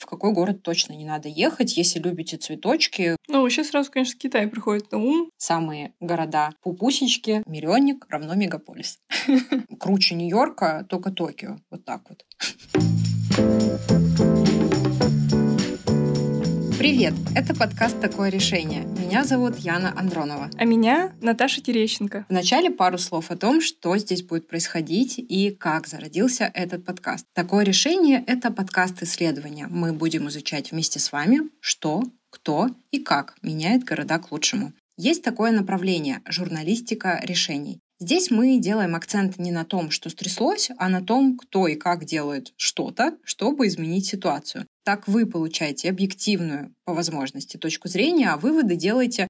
в какой город точно не надо ехать, если любите цветочки. Ну, вообще сразу, конечно, Китай приходит на ум. Самые города пупусечки, миллионник равно мегаполис. Круче Нью-Йорка, только Токио. Вот так вот. Привет! Это подкаст «Такое решение». Меня зовут Яна Андронова. А меня Наташа Терещенко. Вначале пару слов о том, что здесь будет происходить и как зародился этот подкаст. «Такое решение» — это подкаст исследования. Мы будем изучать вместе с вами, что, кто и как меняет города к лучшему. Есть такое направление – журналистика решений. Здесь мы делаем акцент не на том, что стряслось, а на том, кто и как делает что-то, чтобы изменить ситуацию. Так вы получаете объективную, по возможности, точку зрения, а выводы делаете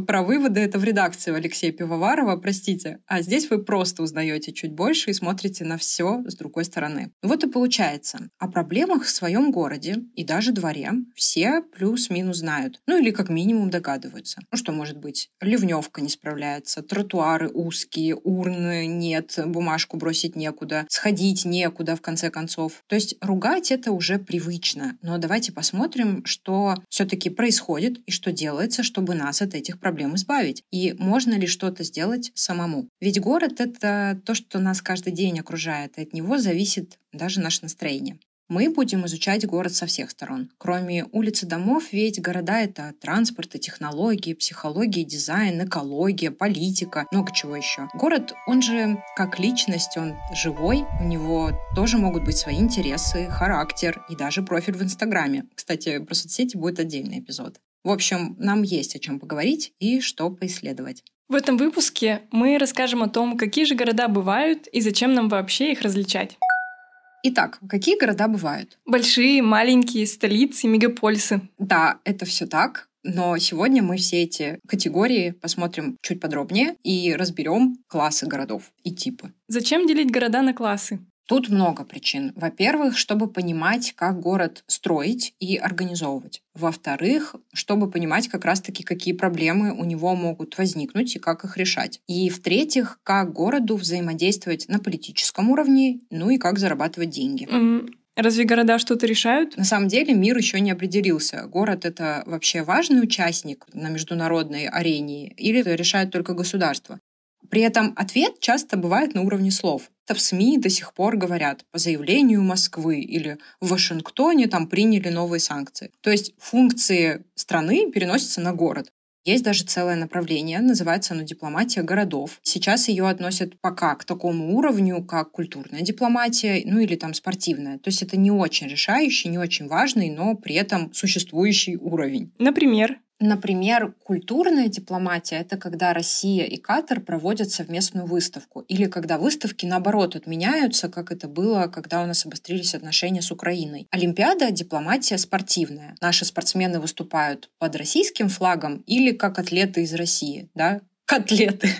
про выводы это в редакции у Алексея Пивоварова, простите. А здесь вы просто узнаете чуть больше и смотрите на все с другой стороны. Вот и получается, о проблемах в своем городе и даже дворе все плюс-минус знают. Ну или как минимум догадываются. Ну что может быть? Ливневка не справляется, тротуары узкие, урны нет, бумажку бросить некуда, сходить некуда в конце концов. То есть ругать это уже привычно. Но давайте посмотрим, что все-таки происходит и что делается, чтобы нас от этих проблем проблем избавить? И можно ли что-то сделать самому? Ведь город — это то, что нас каждый день окружает, и от него зависит даже наше настроение. Мы будем изучать город со всех сторон. Кроме улиц и домов, ведь города — это транспорт технологии, психология, дизайн, экология, политика, много чего еще. Город, он же как личность, он живой, у него тоже могут быть свои интересы, характер и даже профиль в Инстаграме. Кстати, про соцсети будет отдельный эпизод. В общем, нам есть о чем поговорить и что поисследовать. В этом выпуске мы расскажем о том, какие же города бывают и зачем нам вообще их различать. Итак, какие города бывают? Большие, маленькие, столицы, мегаполисы. Да, это все так. Но сегодня мы все эти категории посмотрим чуть подробнее и разберем классы городов и типы. Зачем делить города на классы? Тут много причин. Во-первых, чтобы понимать, как город строить и организовывать. Во-вторых, чтобы понимать как раз-таки, какие проблемы у него могут возникнуть и как их решать. И в-третьих, как городу взаимодействовать на политическом уровне, ну и как зарабатывать деньги. Разве города что-то решают? На самом деле мир еще не определился. Город — это вообще важный участник на международной арене или это решает только государство? При этом ответ часто бывает на уровне слов. В СМИ до сих пор говорят по заявлению Москвы или в Вашингтоне там приняли новые санкции. То есть функции страны переносятся на город. Есть даже целое направление, называется оно дипломатия городов. Сейчас ее относят пока к такому уровню, как культурная дипломатия, ну или там спортивная. То есть это не очень решающий, не очень важный, но при этом существующий уровень. Например? Например, культурная дипломатия — это когда Россия и Катар проводят совместную выставку. Или когда выставки, наоборот, отменяются, как это было, когда у нас обострились отношения с Украиной. Олимпиада — дипломатия спортивная. Наши спортсмены выступают под российским флагом или как атлеты из России. Да? Котлеты.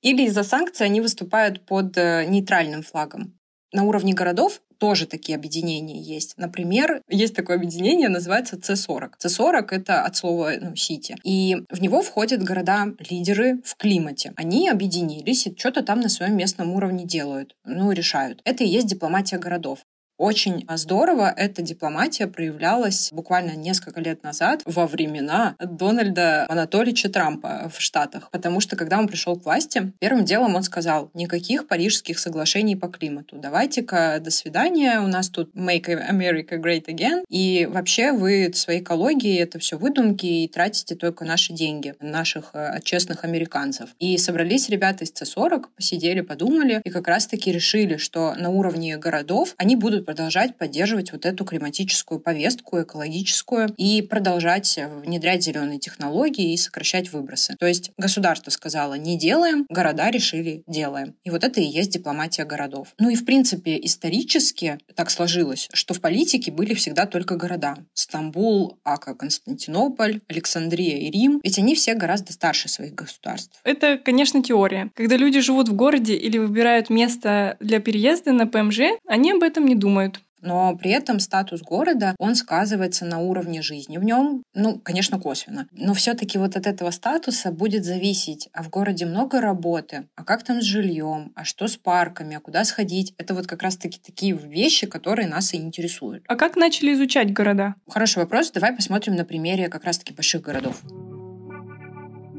Или из-за санкций они выступают под э, нейтральным флагом. На уровне городов тоже такие объединения есть. Например, есть такое объединение, называется C40. C40 — это от слова ну, «сити». И в него входят города-лидеры в климате. Они объединились и что-то там на своем местном уровне делают, ну, решают. Это и есть дипломатия городов. Очень здорово эта дипломатия проявлялась буквально несколько лет назад во времена Дональда Анатольевича Трампа в Штатах. Потому что, когда он пришел к власти, первым делом он сказал, никаких парижских соглашений по климату. Давайте-ка, до свидания, у нас тут Make America Great Again. И вообще вы своей экологии, это все выдумки, и тратите только наши деньги, наших э, честных американцев. И собрались ребята из С-40, посидели, подумали, и как раз-таки решили, что на уровне городов они будут продолжать поддерживать вот эту климатическую повестку, экологическую, и продолжать внедрять зеленые технологии и сокращать выбросы. То есть государство сказало «не делаем», города решили «делаем». И вот это и есть дипломатия городов. Ну и в принципе исторически так сложилось, что в политике были всегда только города. Стамбул, Ака, Константинополь, Александрия и Рим. Ведь они все гораздо старше своих государств. Это, конечно, теория. Когда люди живут в городе или выбирают место для переезда на ПМЖ, они об этом не думают думают. Но при этом статус города, он сказывается на уровне жизни в нем, ну, конечно, косвенно. Но все-таки вот от этого статуса будет зависеть, а в городе много работы, а как там с жильем, а что с парками, а куда сходить. Это вот как раз-таки такие вещи, которые нас и интересуют. А как начали изучать города? Хороший вопрос. Давай посмотрим на примере как раз-таки больших городов.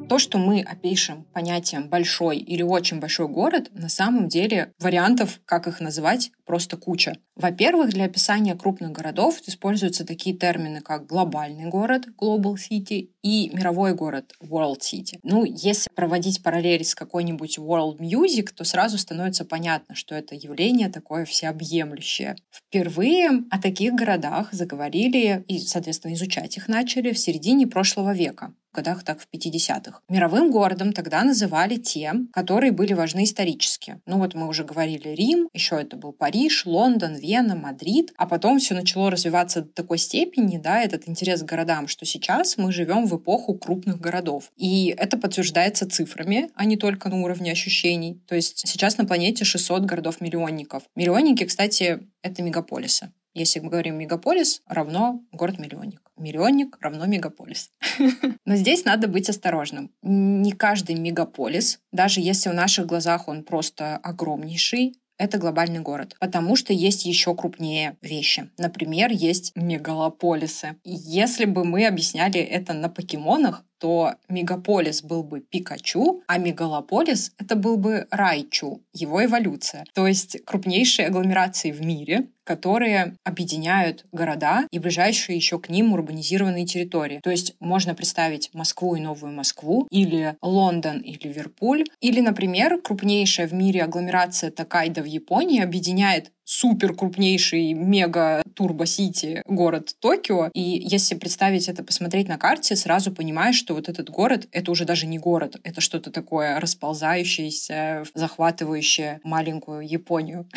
То, что мы опишем понятием «большой» или «очень большой город», на самом деле вариантов, как их называть, просто куча. Во-первых, для описания крупных городов используются такие термины, как глобальный город (global city) и мировой город (world city). Ну, если проводить параллель с какой-нибудь world music, то сразу становится понятно, что это явление такое всеобъемлющее. Впервые о таких городах заговорили и, соответственно, изучать их начали в середине прошлого века годах так в 50-х. Мировым городом тогда называли те, которые были важны исторически. Ну вот мы уже говорили Рим, еще это был Париж, Лондон, Вена, Мадрид, а потом все начало развиваться до такой степени, да, этот интерес к городам, что сейчас мы живем в эпоху крупных городов. И это подтверждается цифрами, а не только на уровне ощущений. То есть сейчас на планете 600 городов-миллионников. Миллионники, кстати, это мегаполисы. Если мы говорим мегаполис, равно город-миллионник. Миллионник равно мегаполис. Но здесь надо быть осторожным. Не каждый мегаполис, даже если в наших глазах он просто огромнейший, это глобальный город, потому что есть еще крупнее вещи. Например, есть мегалополисы. Если бы мы объясняли это на покемонах, то мегаполис был бы Пикачу, а мегалополис — это был бы Райчу, его эволюция. То есть крупнейшие агломерации в мире, которые объединяют города и ближайшие еще к ним урбанизированные территории. То есть можно представить Москву и Новую Москву, или Лондон и Ливерпуль, или, например, крупнейшая в мире агломерация Такайда в Японии объединяет супер крупнейший мега турбо-сити город Токио. И если представить это, посмотреть на карте, сразу понимаешь, что вот этот город — это уже даже не город, это что-то такое расползающееся, захватывающее маленькую Японию.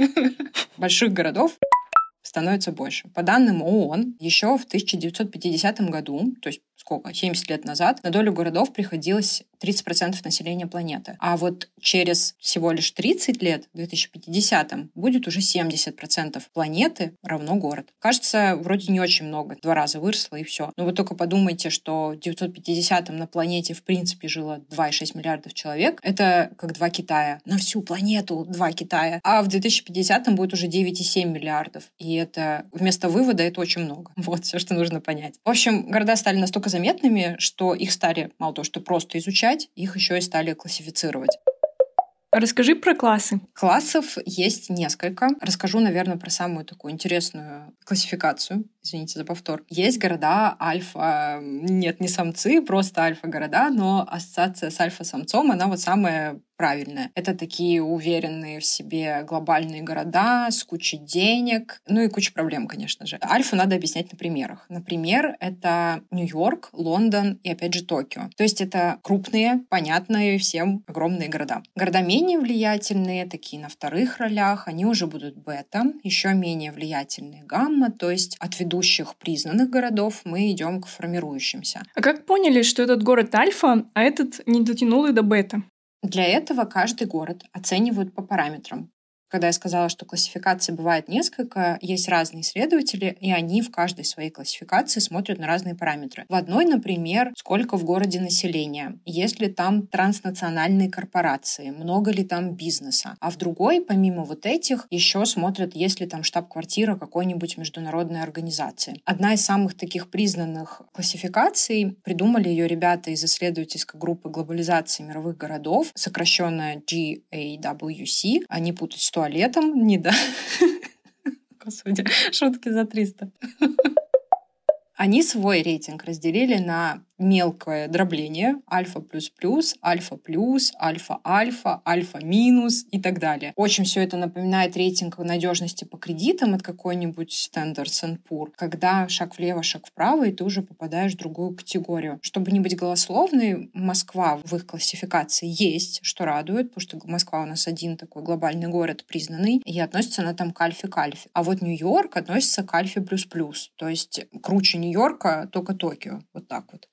Больших городов становится больше. По данным ООН, еще в 1950 году, то есть сколько, 70 лет назад, на долю городов приходилось 30% населения планеты. А вот через всего лишь 30 лет, в 2050-м, будет уже 70% планеты равно город. Кажется, вроде не очень много. Два раза выросло и все. Но вы только подумайте, что в 950-м на планете в принципе жило 2,6 миллиардов человек. Это как два Китая. На всю планету два Китая. А в 2050-м будет уже 9,7 миллиардов. И это вместо вывода это очень много. Вот все, что нужно понять. В общем, города стали настолько заметными, что их стали мало того, что просто изучать, их еще и стали классифицировать. Расскажи про классы. Классов есть несколько. Расскажу, наверное, про самую такую интересную классификацию. Извините за повтор. Есть города альфа, нет, не самцы, просто альфа-города, но ассоциация с альфа-самцом, она вот самая правильное. Это такие уверенные в себе глобальные города с кучей денег, ну и куча проблем, конечно же. Альфу надо объяснять на примерах. Например, это Нью-Йорк, Лондон и, опять же, Токио. То есть это крупные, понятные всем огромные города. Города менее влиятельные, такие на вторых ролях, они уже будут бета, еще менее влиятельные гамма, то есть от ведущих признанных городов мы идем к формирующимся. А как поняли, что этот город альфа, а этот не дотянул и до бета? Для этого каждый город оценивают по параметрам. Когда я сказала, что классификаций бывает несколько, есть разные исследователи, и они в каждой своей классификации смотрят на разные параметры. В одной, например, сколько в городе населения, есть ли там транснациональные корпорации, много ли там бизнеса. А в другой, помимо вот этих, еще смотрят, есть ли там штаб-квартира какой-нибудь международной организации. Одна из самых таких признанных классификаций, придумали ее ребята из исследовательской группы глобализации мировых городов, сокращенная GAWC, они путать с туалетом, не да. Господи, шутки за 300. Они свой рейтинг разделили на мелкое дробление, альфа плюс плюс, альфа плюс, альфа-альфа, альфа-минус и так далее. Очень все это напоминает рейтинг надежности по кредитам от какой-нибудь Standards Poor, когда шаг влево, шаг вправо, и ты уже попадаешь в другую категорию. Чтобы не быть голословной, Москва в их классификации есть, что радует, потому что Москва у нас один такой глобальный город признанный, и относится она там к альфе-кальфе. А вот Нью-Йорк относится к альфе плюс плюс, то есть круче Нью-Йорка только Токио. Вот так вот.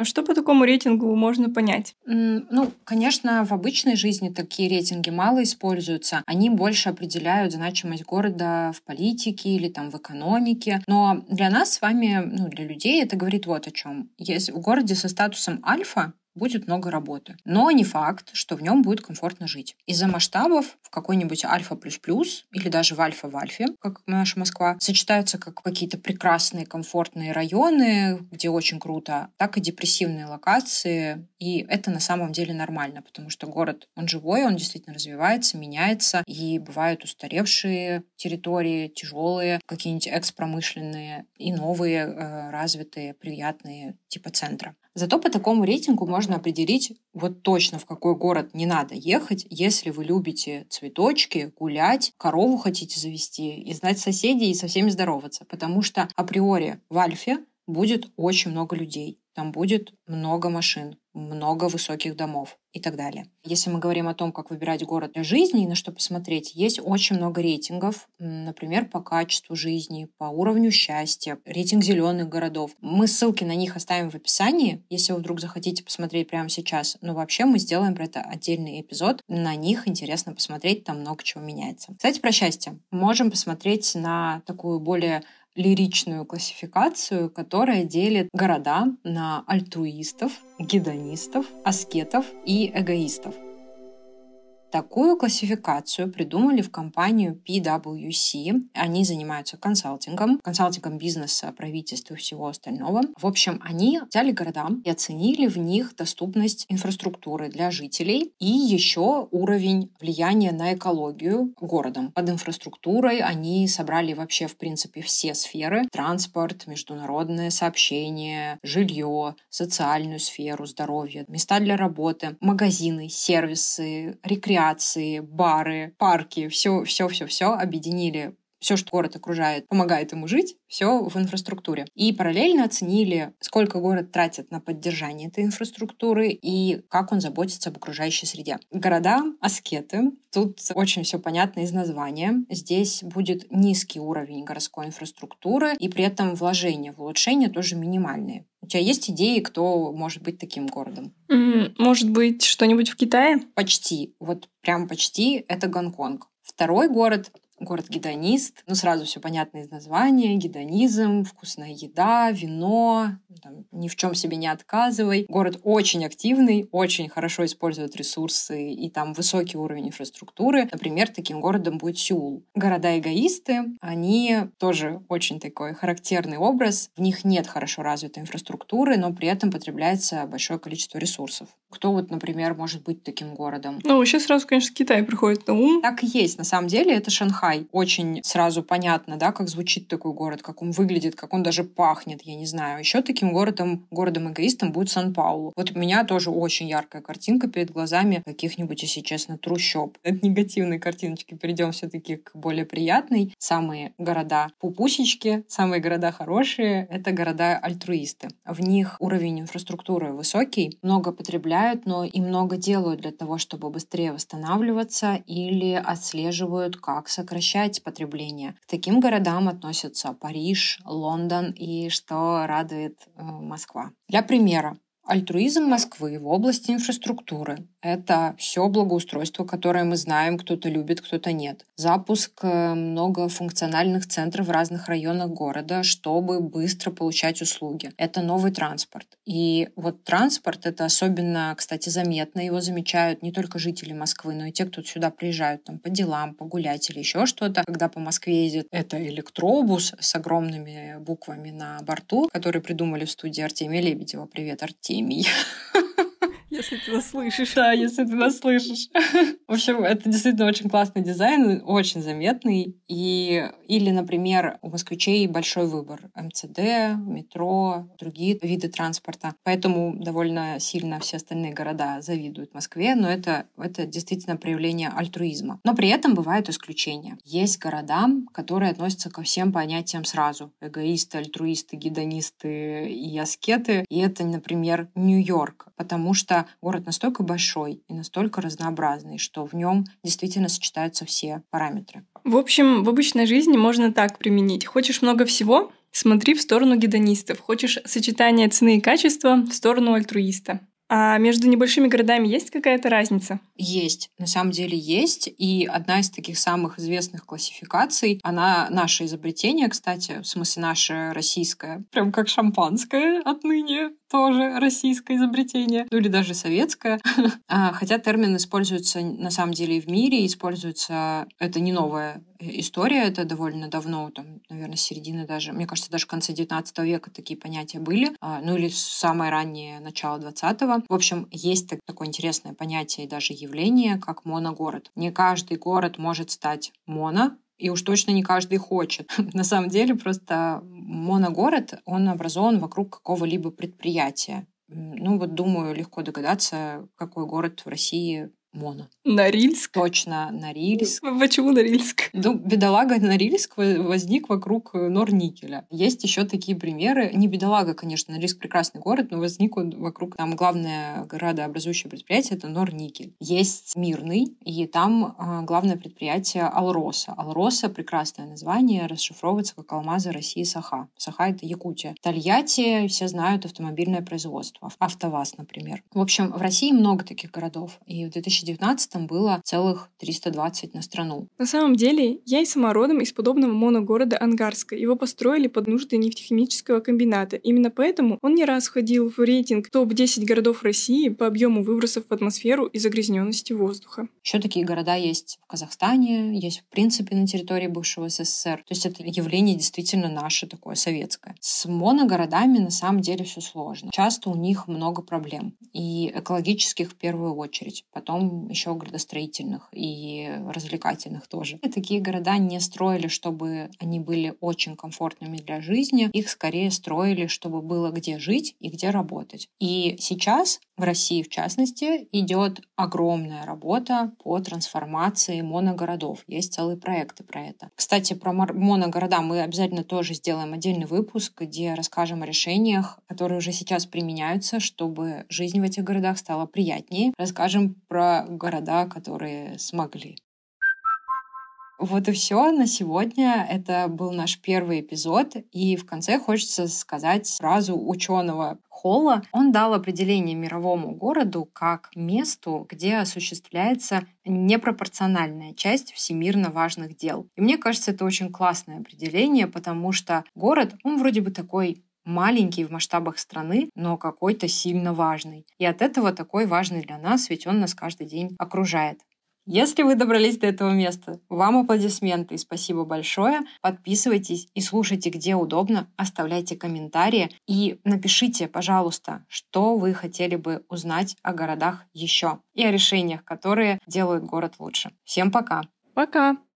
А что по такому рейтингу можно понять? Ну, конечно, в обычной жизни такие рейтинги мало используются. Они больше определяют значимость города в политике или там в экономике. Но для нас с вами, ну, для людей это говорит вот о чем. Если в городе со статусом альфа будет много работы. Но не факт, что в нем будет комфортно жить. Из-за масштабов в какой-нибудь альфа плюс плюс или даже в альфа в альфе, как наша Москва, сочетаются как какие-то прекрасные комфортные районы, где очень круто, так и депрессивные локации. И это на самом деле нормально, потому что город, он живой, он действительно развивается, меняется, и бывают устаревшие территории, тяжелые, какие-нибудь экспромышленные и новые, э, развитые, приятные, типа центра. Зато по такому рейтингу можно определить вот точно, в какой город не надо ехать, если вы любите цветочки, гулять, корову хотите завести и знать соседей и со всеми здороваться. Потому что априори в Альфе будет очень много людей там будет много машин, много высоких домов и так далее. Если мы говорим о том, как выбирать город для жизни и на что посмотреть, есть очень много рейтингов, например, по качеству жизни, по уровню счастья, рейтинг зеленых городов. Мы ссылки на них оставим в описании, если вы вдруг захотите посмотреть прямо сейчас. Но вообще мы сделаем про это отдельный эпизод. На них интересно посмотреть, там много чего меняется. Кстати, про счастье. Можем посмотреть на такую более лиричную классификацию, которая делит города на альтруистов, гедонистов, аскетов и эгоистов. Такую классификацию придумали в компанию PwC. Они занимаются консалтингом, консалтингом бизнеса, правительства и всего остального. В общем, они взяли города и оценили в них доступность инфраструктуры для жителей и еще уровень влияния на экологию городом. Под инфраструктурой они собрали вообще, в принципе, все сферы. Транспорт, международное сообщение, жилье, социальную сферу, здоровье, места для работы, магазины, сервисы, рекреация рекреации, бары, парки, все, все, все, все объединили все, что город окружает, помогает ему жить, все в инфраструктуре. И параллельно оценили, сколько город тратит на поддержание этой инфраструктуры и как он заботится об окружающей среде. Города — аскеты. Тут очень все понятно из названия. Здесь будет низкий уровень городской инфраструктуры, и при этом вложения в улучшение тоже минимальные. У тебя есть идеи, кто может быть таким городом? Может быть, что-нибудь в Китае? Почти. Вот прям почти. Это Гонконг. Второй город город-гедонист. Ну, сразу все понятно из названия. Гедонизм, вкусная еда, вино, там, ни в чем себе не отказывай. Город очень активный, очень хорошо использует ресурсы и там высокий уровень инфраструктуры. Например, таким городом будет Сеул. Города-эгоисты, они тоже очень такой характерный образ. В них нет хорошо развитой инфраструктуры, но при этом потребляется большое количество ресурсов. Кто вот, например, может быть таким городом? Ну, сейчас сразу, конечно, Китай приходит на ум. Так и есть. На самом деле это Шанхай. Очень сразу понятно, да, как звучит такой город, как он выглядит, как он даже пахнет, я не знаю. Еще таким городом, городом-эгоистом будет Сан-Паулу. Вот у меня тоже очень яркая картинка перед глазами каких-нибудь, если честно, трущоб. От негативной картиночки перейдем все-таки к более приятной. Самые города пупусечки, самые города хорошие — это города-альтруисты. В них уровень инфраструктуры высокий, много потребляют но и много делают для того, чтобы быстрее восстанавливаться или отслеживают, как сокращать потребление. К таким городам относятся Париж, Лондон и, что радует, э, Москва. Для примера, Альтруизм Москвы в области инфраструктуры – это все благоустройство, которое мы знаем, кто-то любит, кто-то нет. Запуск э, многофункциональных центров в разных районах города, чтобы быстро получать услуги. Это новый транспорт. И вот транспорт – это особенно, кстати, заметно. Его замечают не только жители Москвы, но и те, кто сюда приезжают там, по делам, погулять или еще что-то. Когда по Москве ездит, это электробус с огромными буквами на борту, который придумали в студии Артемия Лебедева. Привет, 一米 Если ты нас слышишь. Да, если ты нас слышишь. В общем, это действительно очень классный дизайн, очень заметный. И, или, например, у москвичей большой выбор. МЦД, метро, другие виды транспорта. Поэтому довольно сильно все остальные города завидуют Москве, но это, это действительно проявление альтруизма. Но при этом бывают исключения. Есть города, которые относятся ко всем понятиям сразу. Эгоисты, альтруисты, гедонисты и аскеты. И это, например, Нью-Йорк, потому что город настолько большой и настолько разнообразный, что в нем действительно сочетаются все параметры. В общем, в обычной жизни можно так применить. Хочешь много всего, Смотри в сторону гедонистов. Хочешь сочетание цены и качества в сторону альтруиста. А между небольшими городами есть какая-то разница? Есть, на самом деле есть. И одна из таких самых известных классификаций, она наше изобретение, кстати, в смысле наше российское, прям как шампанское отныне тоже российское изобретение, ну или даже советское. А, хотя термин используется на самом деле и в мире, используется, это не новая история, это довольно давно, там, наверное, середины даже, мне кажется, даже в конце 19 века такие понятия были, а, ну или самое раннее начало 20-го. В общем, есть такое интересное понятие и даже явление, как моногород. Не каждый город может стать моно, и уж точно не каждый хочет. На самом деле просто моногород, он образован вокруг какого-либо предприятия. Ну вот думаю, легко догадаться, какой город в России Моно. Норильск? Точно, Норильск. Почему Норильск? Ну, бедолага Норильск возник вокруг э, Норникеля. Есть еще такие примеры. Не бедолага, конечно, Норильск прекрасный город, но возник он вокруг, там главное градообразующее предприятие — это Норникель. Есть Мирный, и там э, главное предприятие Алроса. Алроса — прекрасное название, расшифровывается как Алмазы России Саха. Саха — это Якутия. Тольятти все знают автомобильное производство. АвтоВАЗ, например. В общем, в России много таких городов. И в 2000 2019 было целых 320 на страну. На самом деле, я и сама родом из подобного моногорода Ангарска. Его построили под нужды нефтехимического комбината. Именно поэтому он не раз входил в рейтинг топ-10 городов России по объему выбросов в атмосферу и загрязненности воздуха. Еще такие города есть в Казахстане, есть в принципе на территории бывшего СССР. То есть это явление действительно наше такое советское. С моногородами на самом деле все сложно. Часто у них много проблем. И экологических в первую очередь. Еще градостроительных и развлекательных тоже. И такие города не строили, чтобы они были очень комфортными для жизни. Их скорее строили, чтобы было где жить и где работать. И сейчас в России, в частности, идет огромная работа по трансформации моногородов. Есть целые проекты про это. Кстати, про моногорода мы обязательно тоже сделаем отдельный выпуск, где расскажем о решениях, которые уже сейчас применяются, чтобы жизнь в этих городах стала приятнее. Расскажем про города, которые смогли. Вот и все на сегодня. Это был наш первый эпизод. И в конце хочется сказать сразу ученого Холла. Он дал определение мировому городу как месту, где осуществляется непропорциональная часть всемирно важных дел. И мне кажется, это очень классное определение, потому что город, он вроде бы такой маленький в масштабах страны, но какой-то сильно важный. И от этого такой важный для нас, ведь он нас каждый день окружает. Если вы добрались до этого места, вам аплодисменты и спасибо большое. Подписывайтесь и слушайте, где удобно, оставляйте комментарии и напишите, пожалуйста, что вы хотели бы узнать о городах еще и о решениях, которые делают город лучше. Всем пока! Пока!